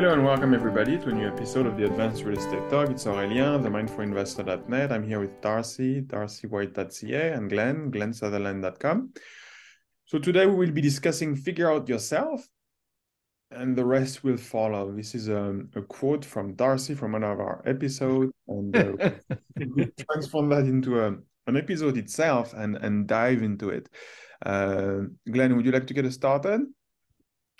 Hello and welcome everybody to a new episode of the Advanced Real Estate Talk. It's Aurelien, the mindfulinvestor.net. I'm here with Darcy, darcywhite.ca, and Glenn, glennsutherland.com. So today we will be discussing Figure Out Yourself, and the rest will follow. This is a, um, a quote from Darcy from one of our episodes, and uh, transform that into a, an episode itself and, and dive into it. Uh, Glenn, would you like to get us started?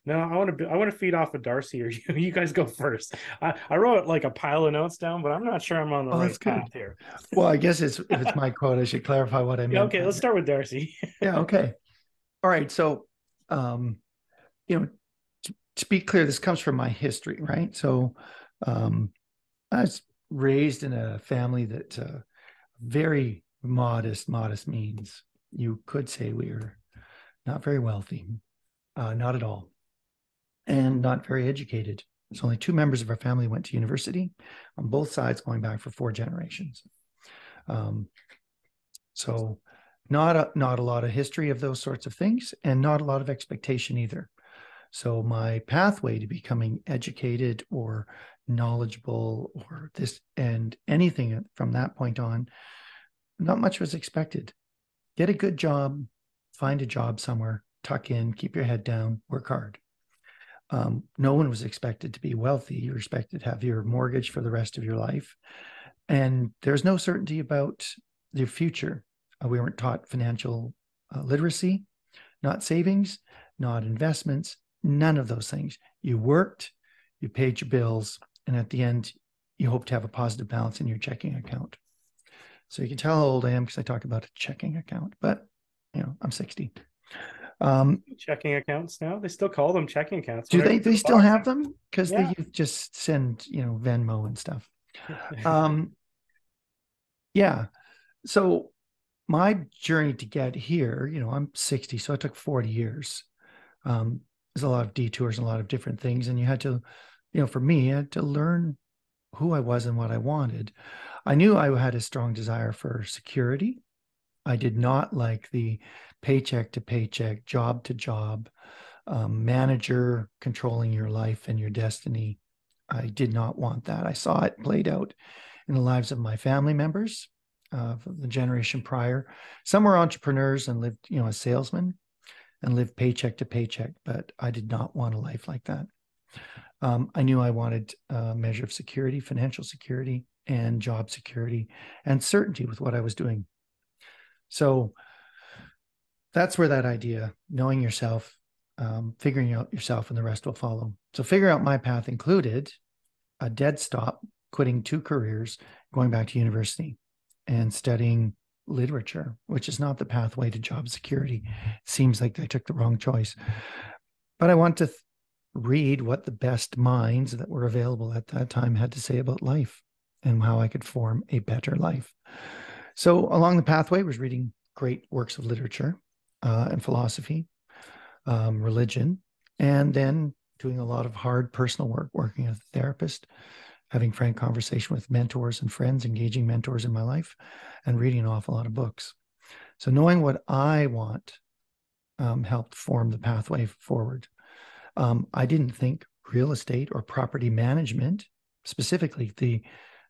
No, I want to. I want to feed off of Darcy, or you. You guys go first. I, I wrote like a pile of notes down, but I'm not sure I'm on the oh, right path here. Well, I guess it's if it's my quote, I should clarify what I mean. Yeah, okay, let's start with Darcy. yeah. Okay. All right. So, um, you know, to, to be clear, this comes from my history, right? So, um, I was raised in a family that uh, very modest, modest means. You could say we were not very wealthy, uh, not at all and not very educated. So only two members of our family went to university on both sides, going back for four generations. Um, so not a, not a lot of history of those sorts of things, and not a lot of expectation either. So my pathway to becoming educated or knowledgeable or this and anything from that point on, not much was expected. Get a good job, find a job somewhere, tuck in, keep your head down, work hard. Um, no one was expected to be wealthy. You were expected to have your mortgage for the rest of your life. And there's no certainty about your future. Uh, we weren't taught financial uh, literacy, not savings, not investments, none of those things. You worked, you paid your bills, and at the end, you hope to have a positive balance in your checking account. So you can tell how old I am because I talk about a checking account, but you know, I'm 60. Um, checking accounts now. They still call them checking accounts. Do they? They still have them because yeah. they just send you know Venmo and stuff. um, yeah. So my journey to get here, you know, I'm 60, so it took 40 years. Um, there's a lot of detours and a lot of different things, and you had to, you know, for me, I had to learn who I was and what I wanted. I knew I had a strong desire for security. I did not like the paycheck to paycheck, job to job, um, manager controlling your life and your destiny. I did not want that. I saw it played out in the lives of my family members uh, the generation prior. Some were entrepreneurs and lived, you know, as salesmen and lived paycheck to paycheck, but I did not want a life like that. Um, I knew I wanted a measure of security, financial security, and job security, and certainty with what I was doing. So that's where that idea, knowing yourself, um, figuring out yourself, and the rest will follow. So, figure out my path included a dead stop, quitting two careers, going back to university and studying literature, which is not the pathway to job security. It seems like I took the wrong choice. But I want to th- read what the best minds that were available at that time had to say about life and how I could form a better life. So, along the pathway, was reading great works of literature uh, and philosophy, um, religion, and then doing a lot of hard personal work, working as a therapist, having frank conversation with mentors and friends, engaging mentors in my life, and reading an awful lot of books. So knowing what I want um, helped form the pathway forward. Um, I didn't think real estate or property management, specifically the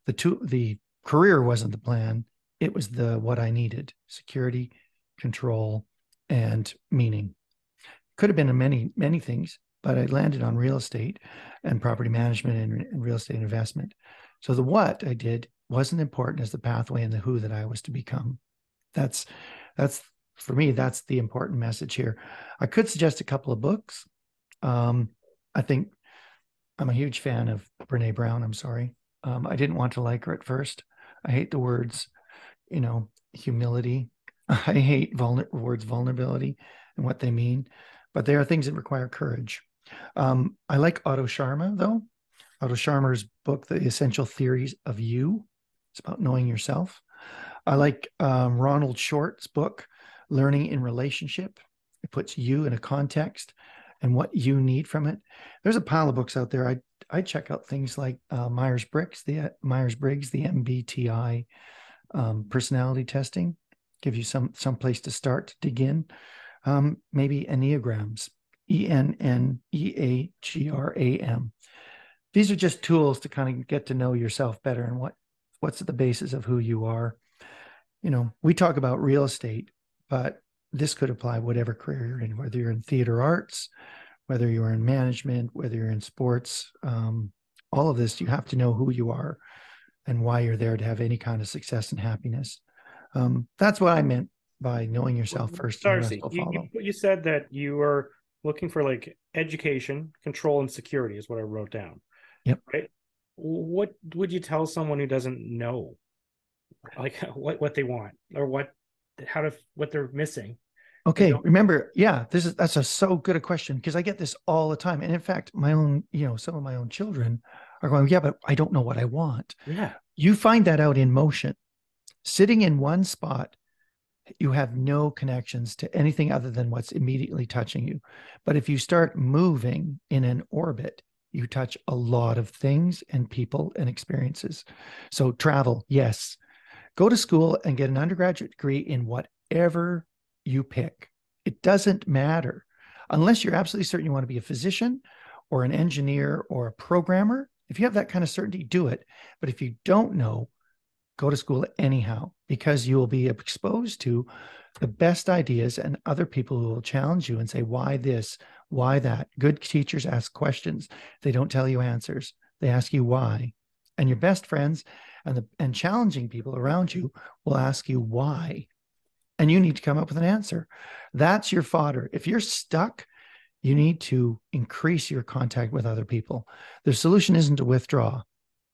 the two the career wasn't the plan. It was the what I needed: security, control, and meaning. Could have been many, many things, but I landed on real estate and property management and, and real estate investment. So the what I did wasn't important as the pathway and the who that I was to become. That's that's for me, that's the important message here. I could suggest a couple of books. Um, I think I'm a huge fan of Brene Brown. I'm sorry. Um, I didn't want to like her at first. I hate the words, you know, humility I hate vulner- words vulnerability and what they mean, but they are things that require courage. Um, I like Otto Scharmer, though. Otto Scharmer's book, The Essential Theories of You. It's about knowing yourself. I like um, Ronald Short's book, Learning in Relationship. It puts you in a context and what you need from it. There's a pile of books out there. I I check out things like uh, Myers Briggs, the Myers Briggs, the MBTI um, personality testing give you some some place to start to dig in. Um, maybe enneagrams, E N N E A G R A M. these are just tools to kind of get to know yourself better and what what's at the basis of who you are. You know, we talk about real estate, but this could apply whatever career you're in, whether you're in theater arts, whether you're in management, whether you're in sports, um, all of this, you have to know who you are and why you're there to have any kind of success and happiness. Um, that's what I meant by knowing yourself first. Darcy, you, you, you said that you were looking for like education, control, and security is what I wrote down. Yep. Right. What would you tell someone who doesn't know, like what what they want or what how to what they're missing? Okay, remember, yeah, this is that's a so good a question because I get this all the time, and in fact, my own, you know, some of my own children are going, yeah, but I don't know what I want. Yeah, you find that out in motion, sitting in one spot you have no connections to anything other than what's immediately touching you. But if you start moving in an orbit, you touch a lot of things and people and experiences. So, travel, yes. Go to school and get an undergraduate degree in whatever you pick. It doesn't matter unless you're absolutely certain you want to be a physician or an engineer or a programmer. If you have that kind of certainty, do it. But if you don't know, go to school anyhow because you will be exposed to the best ideas and other people who will challenge you and say why this? Why that? Good teachers ask questions. They don't tell you answers. They ask you why. And your best friends and the and challenging people around you will ask you why. And you need to come up with an answer. That's your fodder. If you're stuck you need to increase your contact with other people the solution isn't to withdraw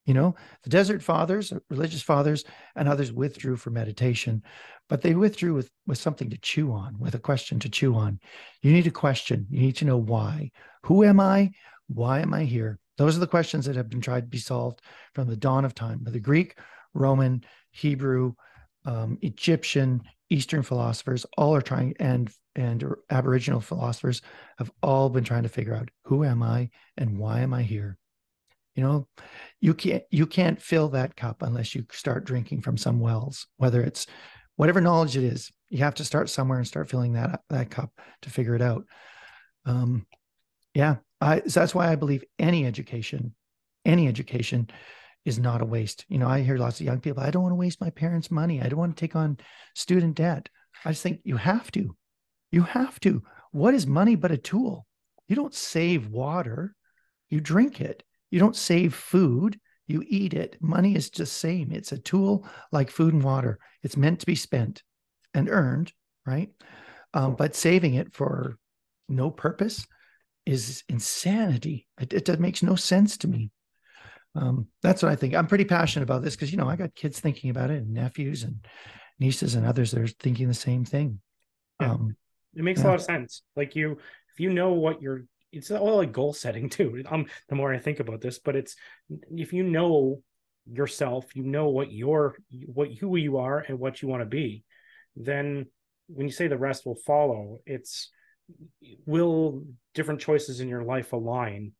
you know, the desert fathers, religious fathers, and others withdrew for meditation, but they withdrew with, with something to chew on, with a question to chew on. You need a question. You need to know why. Who am I? Why am I here? Those are the questions that have been tried to be solved from the dawn of time. But the Greek, Roman, Hebrew, um, Egyptian, Eastern philosophers all are trying, and and Aboriginal philosophers have all been trying to figure out who am I and why am I here? You know you can't you can't fill that cup unless you start drinking from some wells whether it's whatever knowledge it is you have to start somewhere and start filling that that cup to figure it out. Um yeah i so that's why i believe any education any education is not a waste you know i hear lots of young people i don't want to waste my parents money i don't want to take on student debt i just think you have to you have to what is money but a tool you don't save water you drink it you don't save food, you eat it. Money is just same. It's a tool like food and water. It's meant to be spent and earned, right? Um, but saving it for no purpose is insanity. It, it, it makes no sense to me. Um, that's what I think. I'm pretty passionate about this because you know I got kids thinking about it, and nephews and nieces and others that are thinking the same thing. Yeah. Um, it makes yeah. a lot of sense. Like you, if you know what you're it's all like goal setting too. Um, the more I think about this, but it's if you know yourself, you know what you're, what who you are, and what you want to be, then when you say the rest will follow, it's will different choices in your life align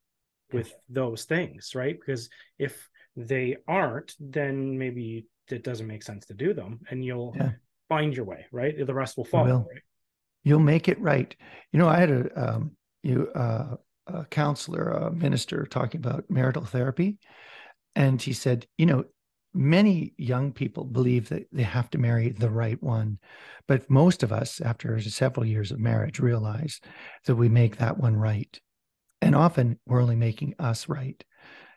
with those things, right? Because if they aren't, then maybe it doesn't make sense to do them, and you'll yeah. find your way, right? The rest will follow. Will. Right? You'll make it right. You know, I had a um, you uh, a counselor, a minister, talking about marital therapy, and he said, you know, many young people believe that they have to marry the right one, but most of us, after several years of marriage, realize that we make that one right, and often we're only making us right.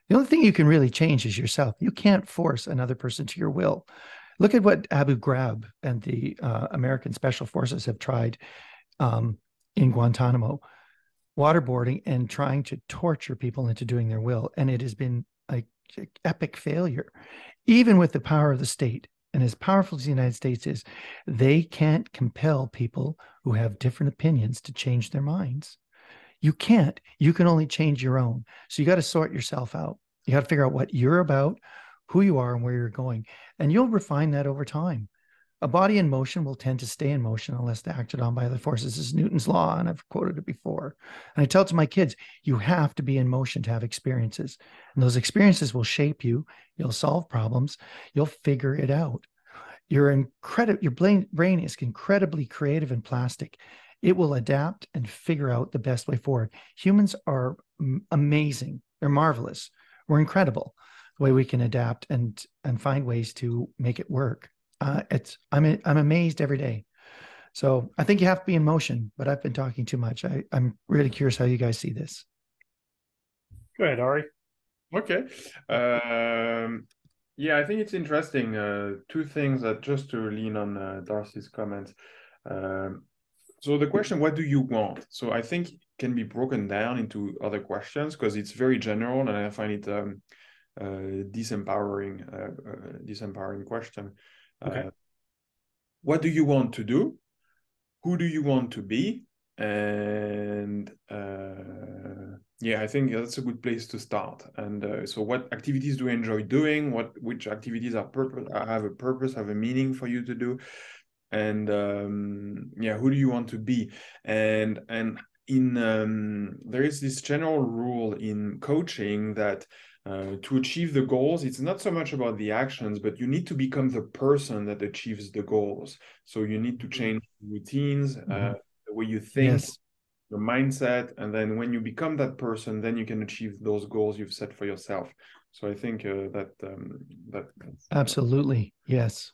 The only thing you can really change is yourself. You can't force another person to your will. Look at what Abu Ghraib and the uh, American Special Forces have tried um, in Guantanamo waterboarding and trying to torture people into doing their will. And it has been an epic failure, even with the power of the state. And as powerful as the United States is, they can't compel people who have different opinions to change their minds. You can't. You can only change your own. So you got to sort yourself out. You got to figure out what you're about, who you are, and where you're going. And you'll refine that over time a body in motion will tend to stay in motion unless acted on by other forces. This is Newton's law, and I've quoted it before. And I tell it to my kids, you have to be in motion to have experiences. And those experiences will shape you. You'll solve problems. You'll figure it out. Your incredible your brain, brain is incredibly creative and plastic. It will adapt and figure out the best way forward. Humans are amazing. They're marvelous. we're incredible. The way we can adapt and and find ways to make it work. Uh, it's i'm i'm amazed every day. So i think you have to be in motion but i've been talking too much. I, i'm really curious how you guys see this. Go ahead ari. Okay. Um, yeah i think it's interesting uh, two things that just to lean on uh, darcy's comments. Um, so the question what do you want? So i think can be broken down into other questions because it's very general and i find it um, uh, disempowering uh, uh, disempowering question. Okay. what do you want to do? Who do you want to be? And uh, yeah i think that's a good place to start. And uh, so what activities do you enjoy doing? What which activities are purpose have a purpose have a meaning for you to do and um, yeah who do you want to be and and in um, there is this general rule in coaching that uh, to achieve the goals, it's not so much about the actions, but you need to become the person that achieves the goals. So you need to mm-hmm. change routines, uh, mm-hmm. uh, the way you think, yes. your mindset, and then when you become that person, then you can achieve those goals you've set for yourself. So I think uh, that um, that absolutely yes.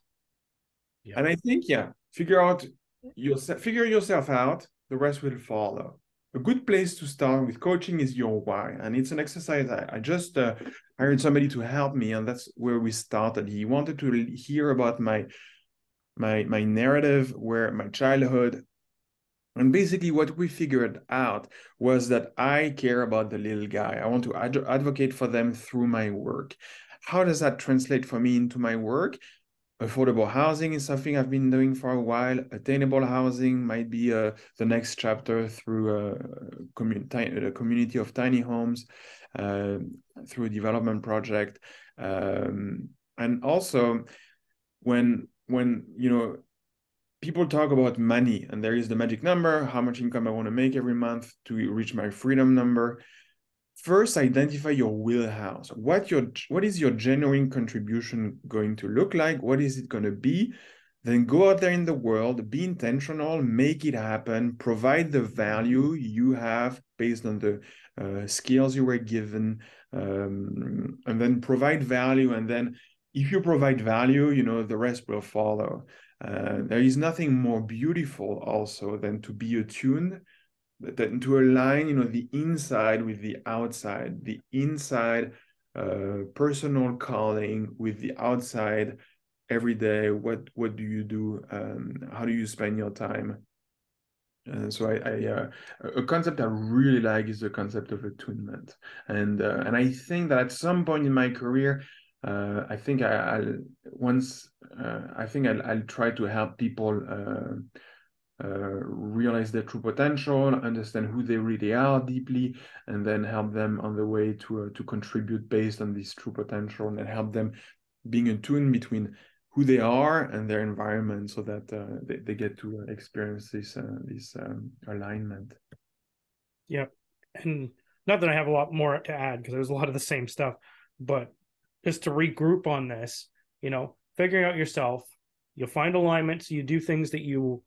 Yeah. And I think yeah, figure out yourself, figure yourself out. The rest will follow a good place to start with coaching is your why and it's an exercise i, I just uh, hired somebody to help me and that's where we started he wanted to hear about my my my narrative where my childhood and basically what we figured out was that i care about the little guy i want to ad- advocate for them through my work how does that translate for me into my work affordable housing is something I've been doing for a while. Attainable housing might be uh, the next chapter through a, commun- a community of tiny homes, uh, through a development project, um, and also when when you know people talk about money and there is the magic number, how much income I want to make every month to reach my freedom number first identify your wheelhouse. What your what is your genuine contribution going to look like? What is it going to be? Then go out there in the world be intentional make it happen provide the value you have based on the uh, skills you were given um, and then provide value and then if you provide value you know the rest will follow. Uh, there is nothing more beautiful also than to be attuned to align you know the inside with the outside the inside uh, personal calling with the outside every day. What what do you do um, how do you spend your time? And so I, I uh, a concept I really like is the concept of attunement, and uh, and I think that at some point in my career, uh, I think I, will once uh, I think I'll, I'll, try to help people uh, uh, realize their true potential, understand who they really are deeply, and then help them on the way to uh, to contribute based on this true potential, and help them being in tune between who they are and their environment, so that uh, they, they get to experience this uh, this um, alignment. Yep, and not that I have a lot more to add because there's a lot of the same stuff, but just to regroup on this, you know, figuring out yourself, you'll find alignment, so you do things that you uh,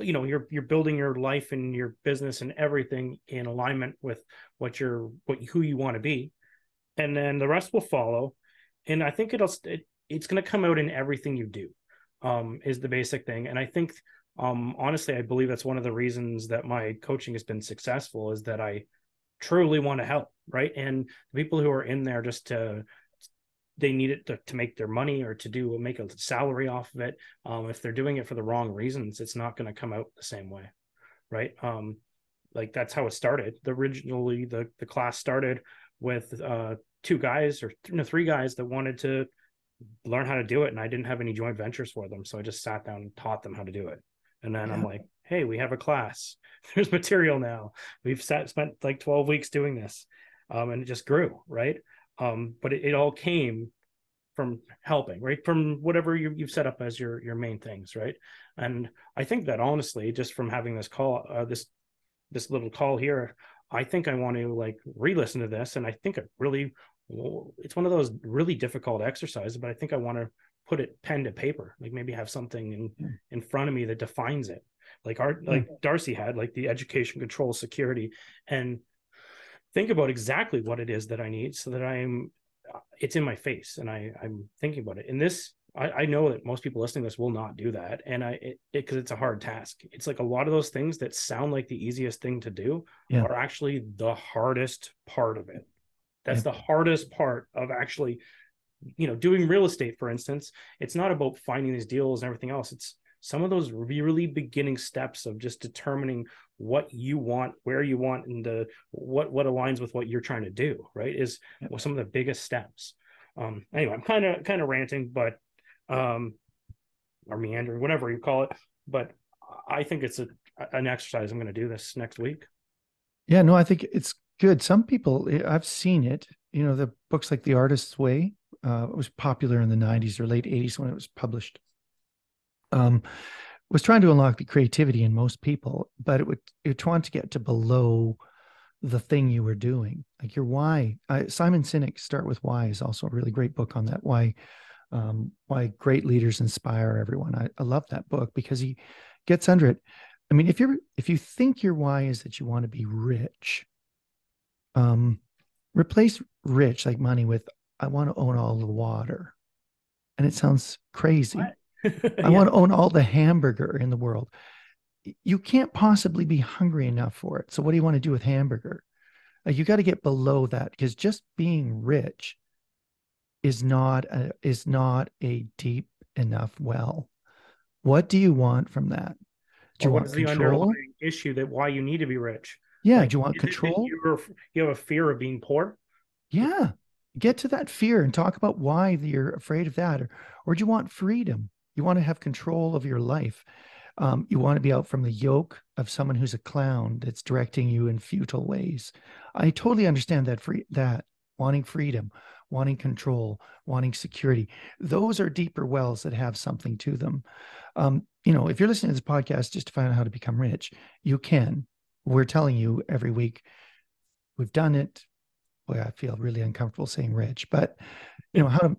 you know you're you're building your life and your business and everything in alignment with what you're what who you want to be. And then the rest will follow. And i think it'll it, it's going to come out in everything you do um is the basic thing. And i think um honestly i believe that's one of the reasons that my coaching has been successful is that i truly want to help right? And the people who are in there just to they need it to, to make their money or to do make a salary off of it. Um, if they're doing it for the wrong reasons it's not going to come out the same way right? Um, like that's how it started. The, originally the the class started with uh, two guys or you know, three guys that wanted to learn how to do it and i didn't have any joint ventures for them so i just sat down and taught them how to do it. And then yeah. i'm like hey we have a class. There's material now. We've sat, spent like 12 weeks doing this. Um, and it just grew right um, but it, it, all came from helping right? From whatever you, you've set up as your your main things right? And i think that honestly just from having this call uh, this this little call here i think i want to like re-listen to this. And i think it really it's one of those really difficult exercises but i think i want to put it pen to paper like maybe have something in mm. in front of me that defines it. Like our like darcy had like the education control security. And think about exactly what it is that I need so that I'm uh, it's in my face and I I'm thinking about it. And this I, I know that most people listening to this will not do that. And I it because it, it's a hard task. It's like a lot of those things that sound like the easiest thing to do Yeah. are actually the hardest part of it. That's the hardest part of actually, you know, doing real estate, for instance. It's not about finding these deals and everything else. It's some of those really beginning steps of just determining what you want, where you want, and the what what aligns with what you're trying to do. Right? Is Yep. some of the biggest steps. Um, anyway, I'm kind of kind of ranting, but um, or meandering, whatever you call it. But I think it's a an exercise. I'm going to do this next week. Yeah, no, I think it's good. Some people, eh, I've seen it. You know, the books like The Artist's Way uh, was popular in the '90s or late '80s when it was published. Um, was trying to unlock the creativity in most people, but it would it want to get to below the thing you were doing, like your why. I, Simon Sinek, Start with Why, is also a really great book on that. Why, um, why great leaders inspire everyone. I, I love that book because he gets under it. I mean, if you're if you think your why is that you want to be rich, um, replace rich like money with I want to own all the water, and it sounds crazy. What? I want to own all the hamburger in the world. You can't possibly be hungry enough for it. So what do you want to do with hamburger? Like you got to get below that because just being rich is not a, is not a deep enough well. What do you want from that? Do you what want is the control? underlying issue that why you need to be rich? Yeah. Like, do you want is it that control? You have a fear of being poor. Yeah. Get to that fear and talk about why you're afraid of that. Or, or do you want freedom? You want to have control of your life. Um, you want to be out from the yoke of someone who's a clown that's directing you in futile ways. I totally understand that free that wanting freedom, wanting control, wanting security. Those are deeper wells that have something to them. Um, you know, if you're listening to this podcast just to find out how to become rich, you can. We're telling you every week. We've done it boy, I feel really uncomfortable saying rich, but you know, how to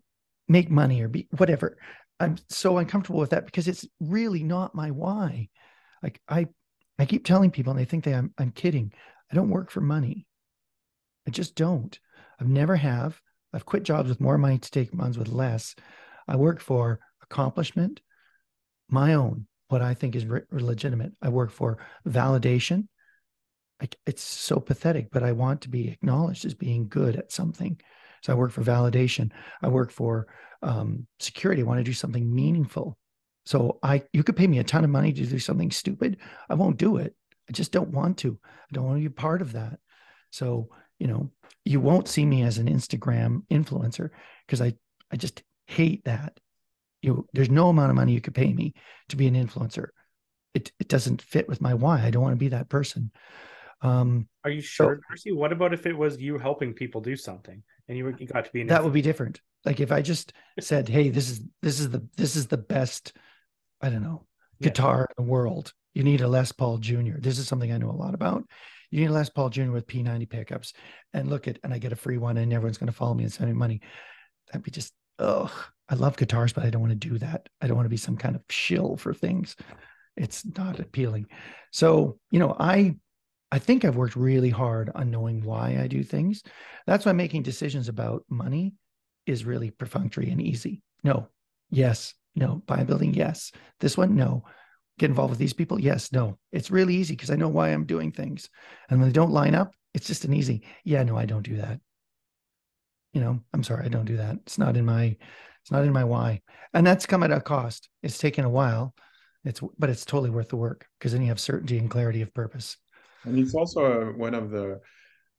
make money or be whatever. I'm so uncomfortable with that because it's really not my why. Like I I keep telling people and they think that I'm I'm kidding. I don't work for money. I just don't. I've never have. I've quit jobs with more money to take ones with less. I work for accomplishment, my own, what I think is re- legitimate. I work for validation. I, it's so pathetic, but I want to be acknowledged as being good at something. So I work for validation. I work for um, security. I want to do something meaningful. So I, you could pay me a ton of money to do something stupid. I won't do it. I just don't want to. I don't want to be part of that. So you know, you won't see me as an Instagram influencer because I, I just hate that. You, there's no amount of money you could pay me to be an influencer. It, it doesn't fit with my why. I don't want to be that person. Um, Are you sure, Darcy? What about if it was you helping people do something and you, were, you got to be an that would be different. Like if I just said, "Hey, this is this is the this is the best, I don't know, Yeah. guitar in the world. You need a Les Paul Jr. This is something I know a lot about. You need a Les Paul Jr. with P90 pickups, and look at and I get a free one, and everyone's going to follow me and send me money. That'd be just ugh. I love guitars, but I don't want to do that. I don't want to be some kind of shill for things. It's not appealing. So you know, I I think I've worked really hard on knowing why I do things. That's why making decisions about money is really perfunctory and easy. No, yes, no. Buy a building, yes. This one, no. Get involved with these people, yes, no. It's really easy because I know why I'm doing things. And when they don't line up, it's just an easy, yeah, no, I don't do that. You know, I'm sorry, I don't do that. It's not in my, it's not in my why. And that's come at a cost. It's taken a while. It's but it's totally worth the work because then you have certainty and clarity of purpose. And it's also one of the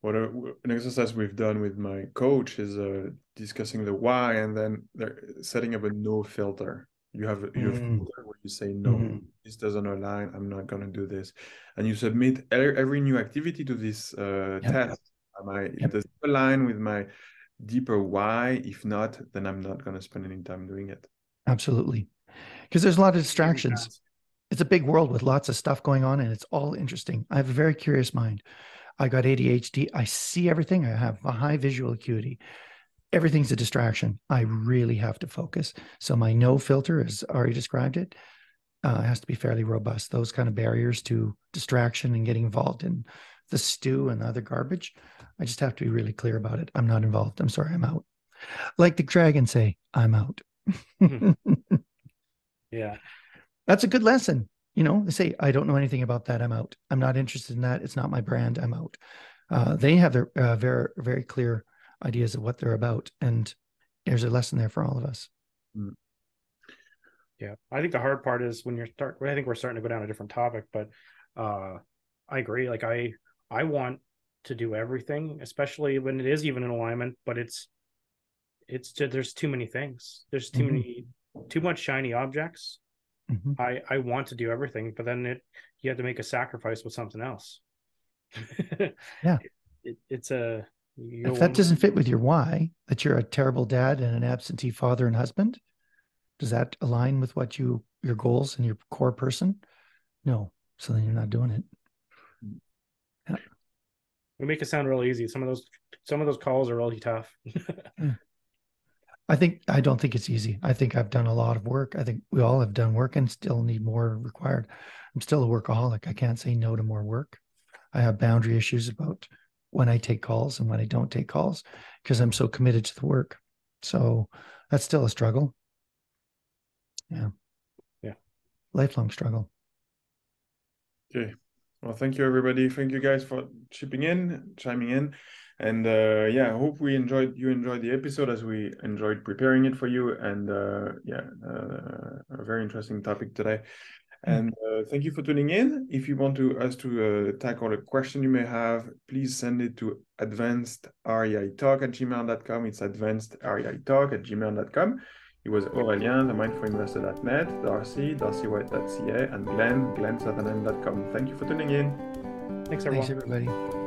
what a, an exercise we've done with my coach is uh, discussing the why and then they're setting up a no filter. You have you have Mm. filter where you say no, Mhm. this doesn't align. I'm not gonna do this, and you submit every new activity to this uh, Yep. test. Am I Yep. does it align with my deeper why? If not, then I'm not gonna spend any time doing it. Absolutely. Because there's a lot of distractions. it's a big world with lots of stuff going on and it's all interesting. I have a very curious mind. I got ADHD. I see everything. I have a high visual acuity. Everything's a distraction. I really have to focus. So my no filter, as Ari described it, uh, has to be fairly robust. Those kind of barriers to distraction and getting involved in the stew and the other garbage, I just have to be really clear about it. I'm not involved. I'm sorry, I'm out. Like the dragon say, I'm out. yeah. That's a good lesson. You know, they say, I don't know anything about that. I'm out. I'm not interested in that. It's not my brand. I'm out. Uh, they have their uh, very, very clear ideas of what they're about. And there's a lesson there for all of us. Mm. Yeah. I think the hard part is when you're start, I think we're starting to go down a different topic, but uh, I agree. Like I, I want to do everything, especially when it is even in alignment, but it's, it's just, there's too many things. There's too mm-hmm. many, too much shiny objects. Mm-hmm. I, I want to do everything, but then it, you have to make a sacrifice with something else. yeah. It, it, it's a, if that doesn't fit with your why, that you're a terrible dad and an absentee father and husband, does that align with what you your goals and your core person? No. So then you're not doing it. Yeah. We make it sound real easy. Some of those some of those calls are really tough. I think I don't think it's easy. I think I've done a lot of work. I think we all have done work and still need more required. I'm still a workaholic. I can't say no to more work. I have boundary issues about when I take calls and when I don't take calls because I'm so committed to the work. So that's still a struggle. Yeah. Yeah. Lifelong struggle. Okay. Well, thank you, everybody. Thank you guys for chipping in, chiming in. And uh, yeah, I hope we enjoyed you enjoyed the episode as we enjoyed preparing it for you. And uh, yeah, uh, a very interesting topic today. And uh, thank you for tuning in. If you want to us to uh, tackle a question you may have, please send it to advancedreitalk at gmail.com. It's advancedreitalk at gmail.com. It was Aurélien, the mindfulinvestor.net, Darcy, darcywhite.ca, and Glenn, glennsutherland.com. Thank you for tuning in. Thanks, everyone. Thanks, everybody.